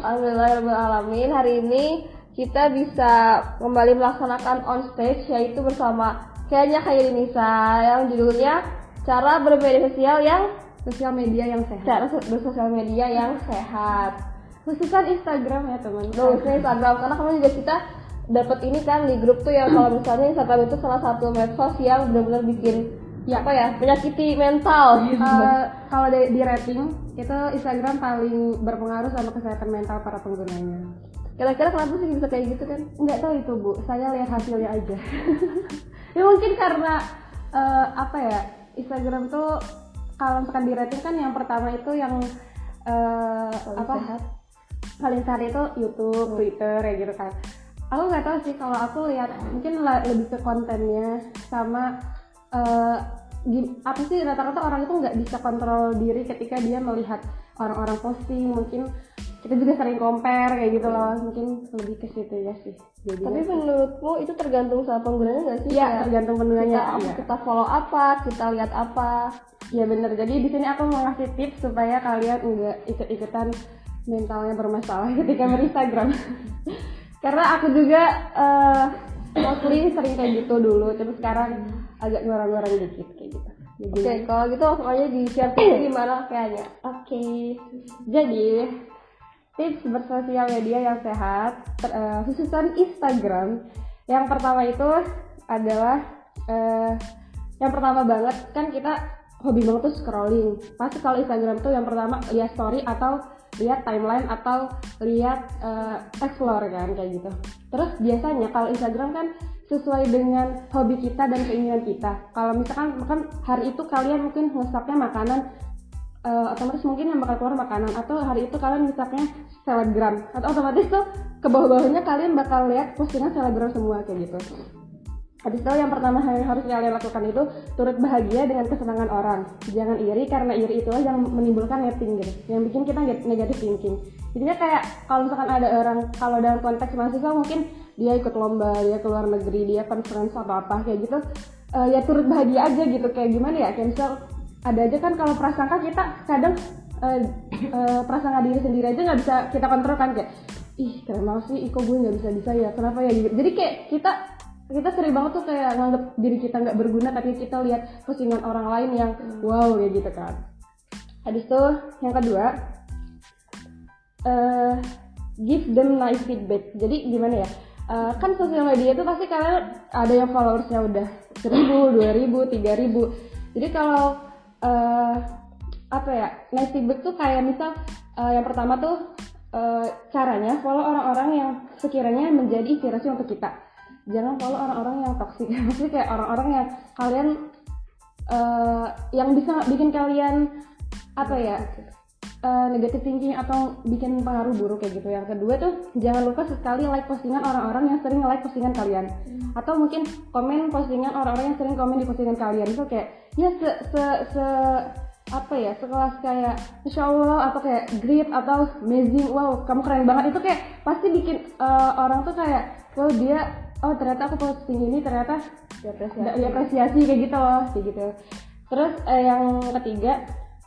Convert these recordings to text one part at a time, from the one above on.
Alhamdulillahirrahmanirrahim. Hari ini kita bisa kembali melaksanakan on stage yaitu bersama kayaknya kayak Nisa yang judulnya cara bermedia sosial yang sosial media yang sehat cara bersosial media yang sehat. khususkan Instagram ya teman khususnya Instagram karena kemarin juga kita dapat ini kan di grup tuh yang kalau misalnya Instagram itu salah satu medsos yang benar-benar bikin ya apa ya? Menyakiti mental. Gitu. Eh, kalau di, di rating itu Instagram paling berpengaruh sama kesehatan mental para penggunanya. Kira-kira kenapa sih bisa kayak gitu kan? nggak tahu itu bu. Saya lihat hasilnya aja. Ya mungkin karena eh, apa ya Instagram tuh kalau misalkan di rating kan yang pertama itu yang Paling apa? sehat. paling sehat itu YouTube Twitter ya gitu kan. Aku nggak tahu sih kalau aku lihat mungkin lebih ke kontennya sama gim- apa sih rata-rata orang itu nggak bisa kontrol diri ketika dia melihat orang-orang posting mungkin kita juga sering compare kayak gitu loh mungkin lebih ke situ ya sih jadi Tapi menurutmu itu tergantung sama penggunanya nggak sih? ya Kayak tergantung kita, penggunanya apa, Iya. kita follow apa, kita lihat apa. Ya bener, jadi di sini aku mau ngasih tips supaya kalian nggak ikut-ikutan mentalnya bermasalah ketika berinstagram. Karena aku juga eh mostly sering kayak gitu dulu, tapi sekarang agak ngurang-ngurang dikit kayak gitu. Oke, kalau gitu langsung aja di share gimana kayaknya. Oke, jadi tips bersosial media yang sehat, ter- eh, khususan Instagram. Yang pertama itu adalah eh, yang pertama banget kan kita hobi banget tuh scrolling. Pasti kalau Instagram tuh yang pertama lihat story atau lihat timeline atau lihat eh, explore kan kayak gitu. Terus biasanya kalau Instagram kan sesuai dengan hobi kita dan keinginan kita. Kalau misalkan kan hari itu kalian mungkin nge makanan eh, otomatis mungkin yang bakal keluar makanan atau hari itu kalian misalnya selebgram atau otomatis tuh ke bawah-bawahnya kalian bakal lihat postingan selebgram semua kayak gitu. Habis itu yang pertama yang harus kalian lakukan itu turut bahagia dengan kesenangan orang. Jangan iri karena iri itulah yang menimbulkan netting gitu. Yang bikin kita neg- negative thinking. Jadinya kayak kalau misalkan ada orang kalau dalam konteks mahasiswa mungkin dia ikut lomba, dia keluar negeri, dia conference atau apa kayak gitu. eh, ya turut bahagia aja gitu. Kayak gimana ya misal ada aja kan kalau prasangka kita kadang eh, eh, prasangka diri sendiri aja nggak bisa kita kontrol kan kayak ih keren banget sih ih kok gue nggak bisa bisa ya kenapa ya? Gitu. Jadi kayak kita kita sering banget tuh kayak nganggap diri kita nggak berguna tapi kita lihat postingan orang lain yang wow kayak gitu kan. Habis itu yang kedua eh give them nice feedback. Jadi gimana ya Eh, kan sosial media itu pasti kalian ada yang followersnya udah seribu dua ribu tiga ribu. Jadi kalau eh apa ya nice feedback tuh kayak misal eh, yang pertama tuh eh, caranya follow orang-orang yang sekiranya menjadi inspirasi untuk kita. Jangan follow orang-orang yang toksik maksudnya kayak orang-orang yang kalian eh, yang bisa bikin kalian apa ya eh, negative thinking atau bikin pengaruh buruk kayak gitu. Yang kedua tuh jangan lupa sekali like postingan orang-orang yang sering like postingan kalian. Atau mungkin komen postingan orang-orang yang sering komen di postingan kalian. Itu kayak ya se se se apa ya sekelas kayak Insya Allah atau kayak great atau amazing wow kamu keren banget. Itu kayak pasti bikin eh, orang tuh kayak wow dia oh ternyata aku posting ini ternyata Diapresiasi. diapresiasi kayak gitu loh kayak gitu. Terus eh, yang ketiga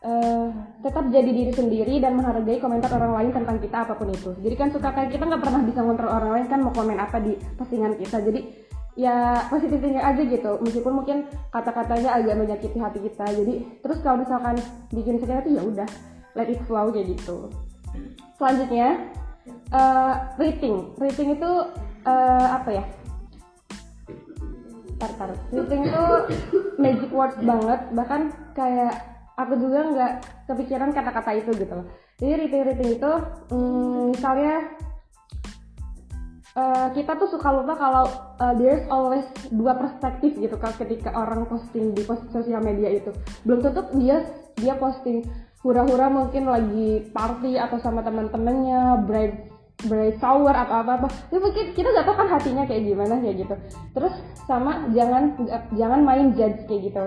eh, tetap jadi diri sendiri dan menghargai komentar orang lain tentang kita apa pun itu. Jadi kan suka kayak kita nggak pernah bisa ngontrol orang lain kan mau komen apa di postingan kita. Jadi ya positifnya aja gitu. Meskipun mungkin kata-katanya agak menyakiti hati kita. Jadi terus kalau misalkan bikin sakit hati ya udah let it flow kayak gitu. Selanjutnya eh, rating rating itu eh, apa ya? Tar tar. Rating itu magic words banget. Bahkan kayak aku juga nggak kepikiran kata-kata itu gitu loh. Jadi rating rating itu mm, misalnya eh, kita tuh suka lupa kalau eh, there's always dua perspektif gitu kan ketika orang posting di post sosial media itu. Belum tentu dia dia posting hura-hura mungkin lagi party atau sama teman-temannya bright bright shower atau apa apa itu mungkin kita nggak tahu kan hatinya kayak gimana kayak gitu. Terus sama jangan jangan main judge kayak gitu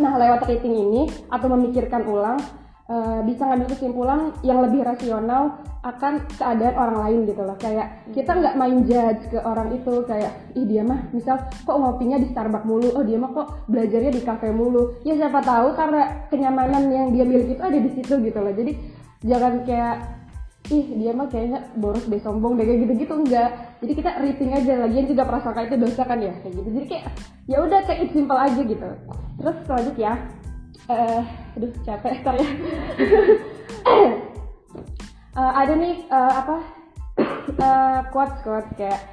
nah lewat rating ini atau memikirkan ulang eh, bisa ngambil kesimpulan yang lebih rasional akan keadaan orang lain gitu loh. Kayak kita nggak main judge ke orang itu kayak ih dia mah misal kok ngopinya di Starbucks mulu? Oh dia mah kok belajarnya di kafe mulu? Ya siapa tahu karena kenyamanan yang dia miliki itu ada di situ gitu loh. Jadi jangan kayak ih dia mah kayaknya boros deh sombong deh kayak gitu-gitu enggak. Jadi kita rating aja lagian juga prasangka itu dosa kan ya kayak gitu. Jadi kayak ya udah kayak it simple aja gitu. Terus selanjutnya eh aduh capek ntar ya. Eh, ada nih eh, apa uh, quotes quotes kayak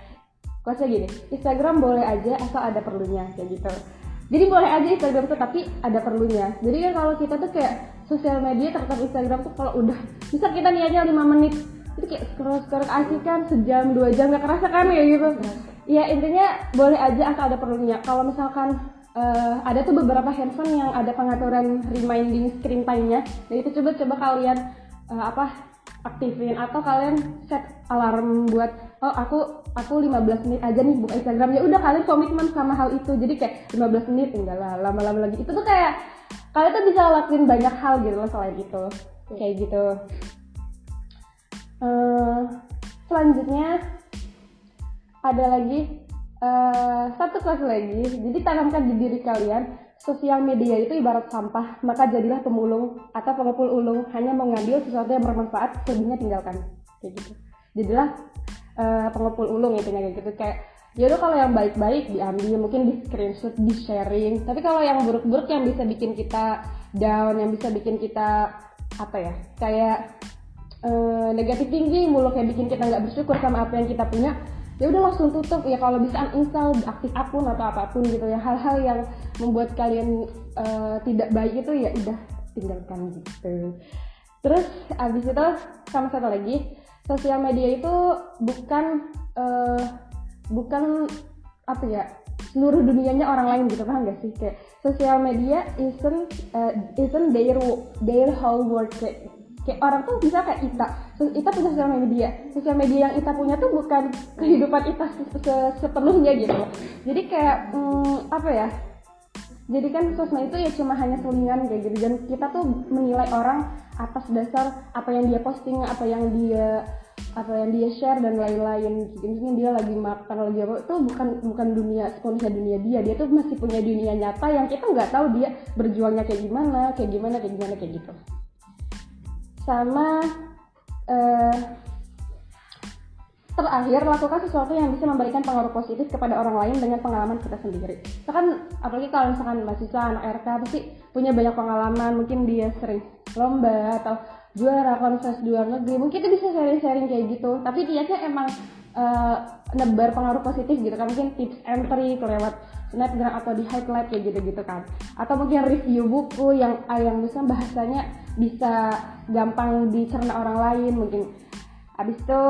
quotesnya gini Instagram boleh aja asal ada perlunya kayak gitu. Jadi boleh aja Instagram tuh tapi ada perlunya. Jadi kan kalau kita tuh kayak sosial media terutama Instagram tuh kalau udah bisa kita niatnya 5 menit itu kayak scroll scroll asik kan sejam dua jam gak kerasa kan ya gitu. Ya intinya boleh aja asal ada perlunya. Kalau misalkan uh, ada tuh beberapa handphone yang ada pengaturan reminding screen time-nya dan itu coba coba kalian uh, apa aktifin. Atau kalian set alarm buat oh aku aku 15 menit aja nih buka Instagram. Ya udah kalian komitmen sama hal itu. Jadi kayak 15 menit enggak lah lama-lama lagi. Itu tuh kayak kalian tuh bisa lakuin banyak hal gitu loh selain itu. Kayak gitu. Uh, selanjutnya ada lagi uh, satu kelas lagi. Jadi tanamkan di diri kalian sosial media itu ibarat sampah, maka jadilah pemulung atau pengepul ulung. Hanya mengambil sesuatu yang bermanfaat, selebihnya tinggalkan. Kayak gitu. Jadilah uh, pengepul ulung intinya kayak gitu. Kayak yaudah kalau yang baik-baik diambil mungkin di screenshot di sharing. Tapi kalau yang buruk-buruk yang bisa bikin kita down yang bisa bikin kita apa ya kayak uh, negatif tinggi mulu kayak bikin kita nggak bersyukur sama apa yang kita punya ya udah langsung tutup. Ya kalau bisa uninstall aktif akun atau apa pun gitu ya. Hal-hal yang membuat kalian uh, tidak baik itu ya udah tinggalkan gitu. Terus abis itu sama satu lagi sosial media itu bukan uh, bukan apa ya seluruh dunianya orang lain gitu paham gak sih? Kayak sosial media isn't uh, isn't their their whole world. Kayak kayak orang tuh bisa kayak Ita. Ita punya sosial media. Sosial media yang Ita punya tuh bukan kehidupan Ita se -se sepenuhnya gitu. Jadi kayak hmm, apa ya jadi kan sosmed itu ya cuma hanya selingan kayak gitu. Dan kita tuh menilai orang atas dasar apa yang dia posting apa yang dia apa yang dia share dan lain-lain. Misalnya dia lagi makan lagi apa itu bukan bukan dunia sepenuhnya dunia dia. Dia tuh masih punya dunia nyata yang kita nggak tahu dia berjuangnya kayak gimana kayak gimana kayak gimana kayak gitu. Sama uh, terakhir lakukan sesuatu yang bisa memberikan pengaruh positif kepada orang lain dengan pengalaman kita sendiri. Misalkan apalagi kalau misalkan mahasiswa anak RK pasti punya banyak pengalaman, mungkin dia sering lomba atau juara konses di luar negeri, mungkin itu bisa sharing-sharing kayak gitu. Tapi dia emang uh, nebar pengaruh positif gitu kan, mungkin tips entry lewat snapgram atau di highlight kayak gitu-gitu kan. Atau mungkin review buku yang yang bisa bahasanya bisa gampang dicerna orang lain mungkin abis itu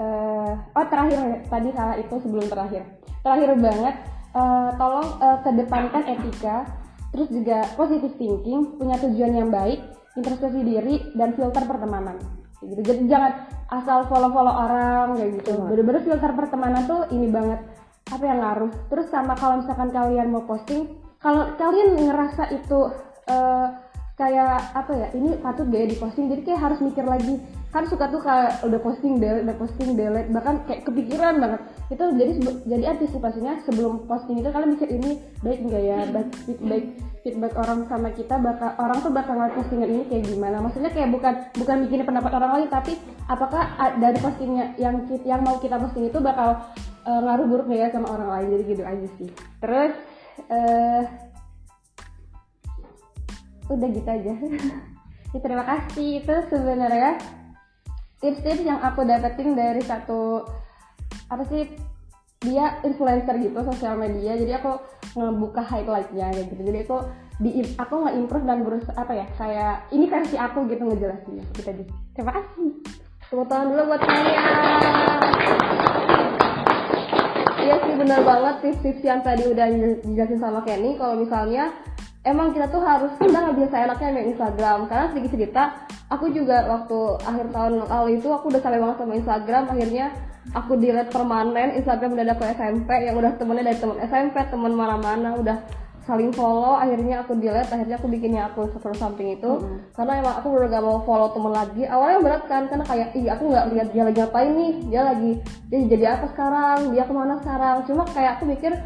uh, oh terakhir tadi salah itu sebelum terakhir terakhir banget uh, tolong uh, kedepankan etika terus juga positive thinking punya tujuan yang baik introspeksi diri dan filter pertemanan. Gitu. Jadi jangan asal follow follow orang kayak gitu. Bener-bener filter pertemanan tuh ini banget. Apa yang ngaruh? Terus sama kalau misalkan kalian mau posting kalau kalian ngerasa itu uh, kayak apa ya ini patut gak ya di posting jadi kayak harus mikir lagi kan suka tuh kayak udah posting delete udah posting delete bahkan kayak kepikiran banget. Itu jadi jadi antisipasinya sebelum posting itu kalian mikir ini baik enggak ya? Baik feedback feedback orang sama kita bakal orang tuh bakal ngeliat postingan ini kayak gimana. Maksudnya kayak bukan bukan bikin pendapat orang lain tapi apakah dari postingnya yang yang mau kita posting itu bakal uh, ngaruh buruk ya sama orang lain? Jadi gitu aja sih. Terus uh, udah gitu aja. Ya, terima kasih. Itu sebenarnya tips-tips yang aku dapetin dari satu apa sih dia influencer gitu sosial media. Jadi aku ngebuka highlightnya kayak gitu. Jadi aku di aku nggak improve dan berusaha apa ya kayak ini versi aku gitu ngejelasin gitu aja. Terima kasih. Tepuk tangan dulu buat saya iya sih benar banget tips-tips yang tadi udah dijelasin sama Kenny. Kalau misalnya emang kita tuh harus kita nggak biasa enaknya main Instagram. Karena sedikit cerita aku juga waktu akhir tahun lalu itu aku udah sampai banget sama Instagram. Akhirnya aku delete permanen Instagram udah ada ke SMP yang udah temennya dari temen SMP temen mana-mana udah saling follow. Akhirnya aku delete akhirnya aku bikinnya aku seperti samping itu. Hmm. karena emang aku udah gak mau follow temen lagi. Awalnya berat kan karena kayak iya aku nggak lihat dia lagi ngapain nih? Dia lagi dia jadi apa sekarang? Dia ke mana sekarang? Cuma kayak aku mikir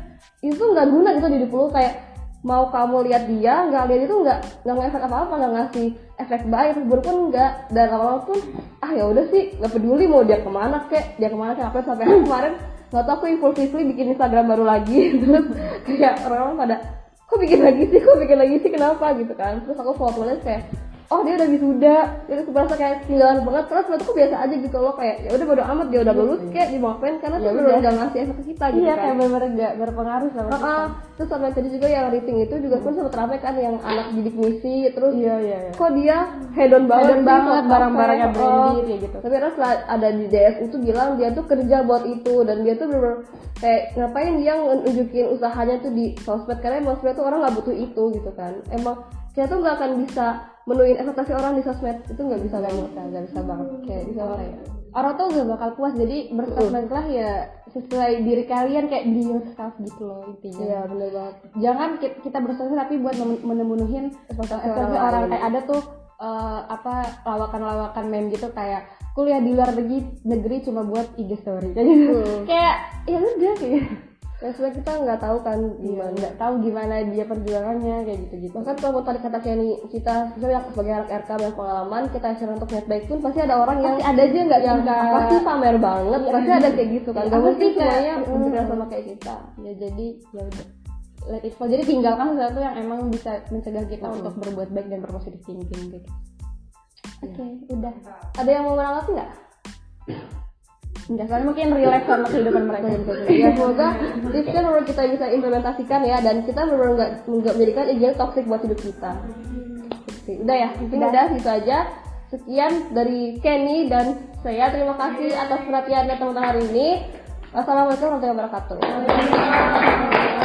itu nggak guna gitu di 20 kayak mau kamu lihat dia nggak lihat itu nggak nggak ngefek apa apa nggak ngasih efek baik efek buruk pun nggak. Dan lama-lama pun ah ya udah sih nggak peduli mau dia ke mana kek dia ke mana kek apa sampai kemarin. Nggak tahu aku impulsively bikin Instagram baru lagi. Terus kayak orang-orang pada kok bikin lagi sih kok bikin lagi sih kenapa? Gitu kan. Terus aku follow tulis kayak oh dia udah wisuda. Jadi aku merasa kayak ketinggalan banget. Terus waktu aku biasa aja gitu loh kayak ya udah bodo amat dia udah lulus kayak dimaafin karena Ya tuh udah. nggak ngasih efek ke kita gitu iya kan. kayak bener-bener gak berpengaruh sama kita. Ah, terus sama tadi juga yang rating itu juga pun sempat ramai kan yang anak bidik misi terus iya iya iya. kok dia hedon banget Hedon sih, banget, barang-barangnya branded, oh. kayak gitu. tapi terus ada di DS itu bilang dia tuh kerja buat itu dan dia tuh bener kayak ngapain dia nunjukin usahanya tuh di sosmed? Karena emang sebenarnya tuh orang nggak butuh itu gitu kan. Emang kita tuh nggak akan bisa menuin ekspektasi orang di sosmed. Itu nggak bisa banget kan nggak bisa banget. Kayak bisa apa ya? Orang tuh gak bakal puas. Jadi bersosmed lah ya sesuai diri kalian kayak be yourself gitu loh intinya. Iya bener banget. Jangan ki- kita bersosmed tapi buat memenuhin Ekspektasi orang orang kayak ada tuh eh, apa lawakan-lawakan meme gitu kayak kuliah di luar negeri negeri cuma buat IG story. Kayak gitu. Kayak ya udah kayak ya sebenarnya kita nggak tahu kan gimana gimana nggak tahu gimana dia perjuangannya kayak gitu gitu bahkan kalau mau tarik kata Kenny kita misalnya sebagai anak RK banyak pengalaman kita share untuk niat baik pun pasti ada orang yang pasti ada aja nggak yang sih pamer banget pasti ada kayak gitu kan. Iya, gak apa mungkin sih, kayak- semuanya Mm. berpikiran sama kayak kita. Ya jadi ya udah. Let it flow. Jadi tinggalkan sesuatu yang emang bisa mencegah kita Mm. untuk berbuat baik dan berpositif thinking gitu. Oke udah. Ada yang mau menanggapi nggak Enggak, soalnya mungkin relate sama kehidupan mereka ya semoga tipsnya menurut kita bisa implementasikan ya dan kita benar nggak nggak menjadikan IG toxic buat hidup kita. Oke, udah ya? Mungkin Udah. udah gitu aja. Sekian dari Kenny dan saya. Terima kasih atas perhatiannya teman-teman hari ini. Wassalamualaikum warahmatullahi wabarakatuh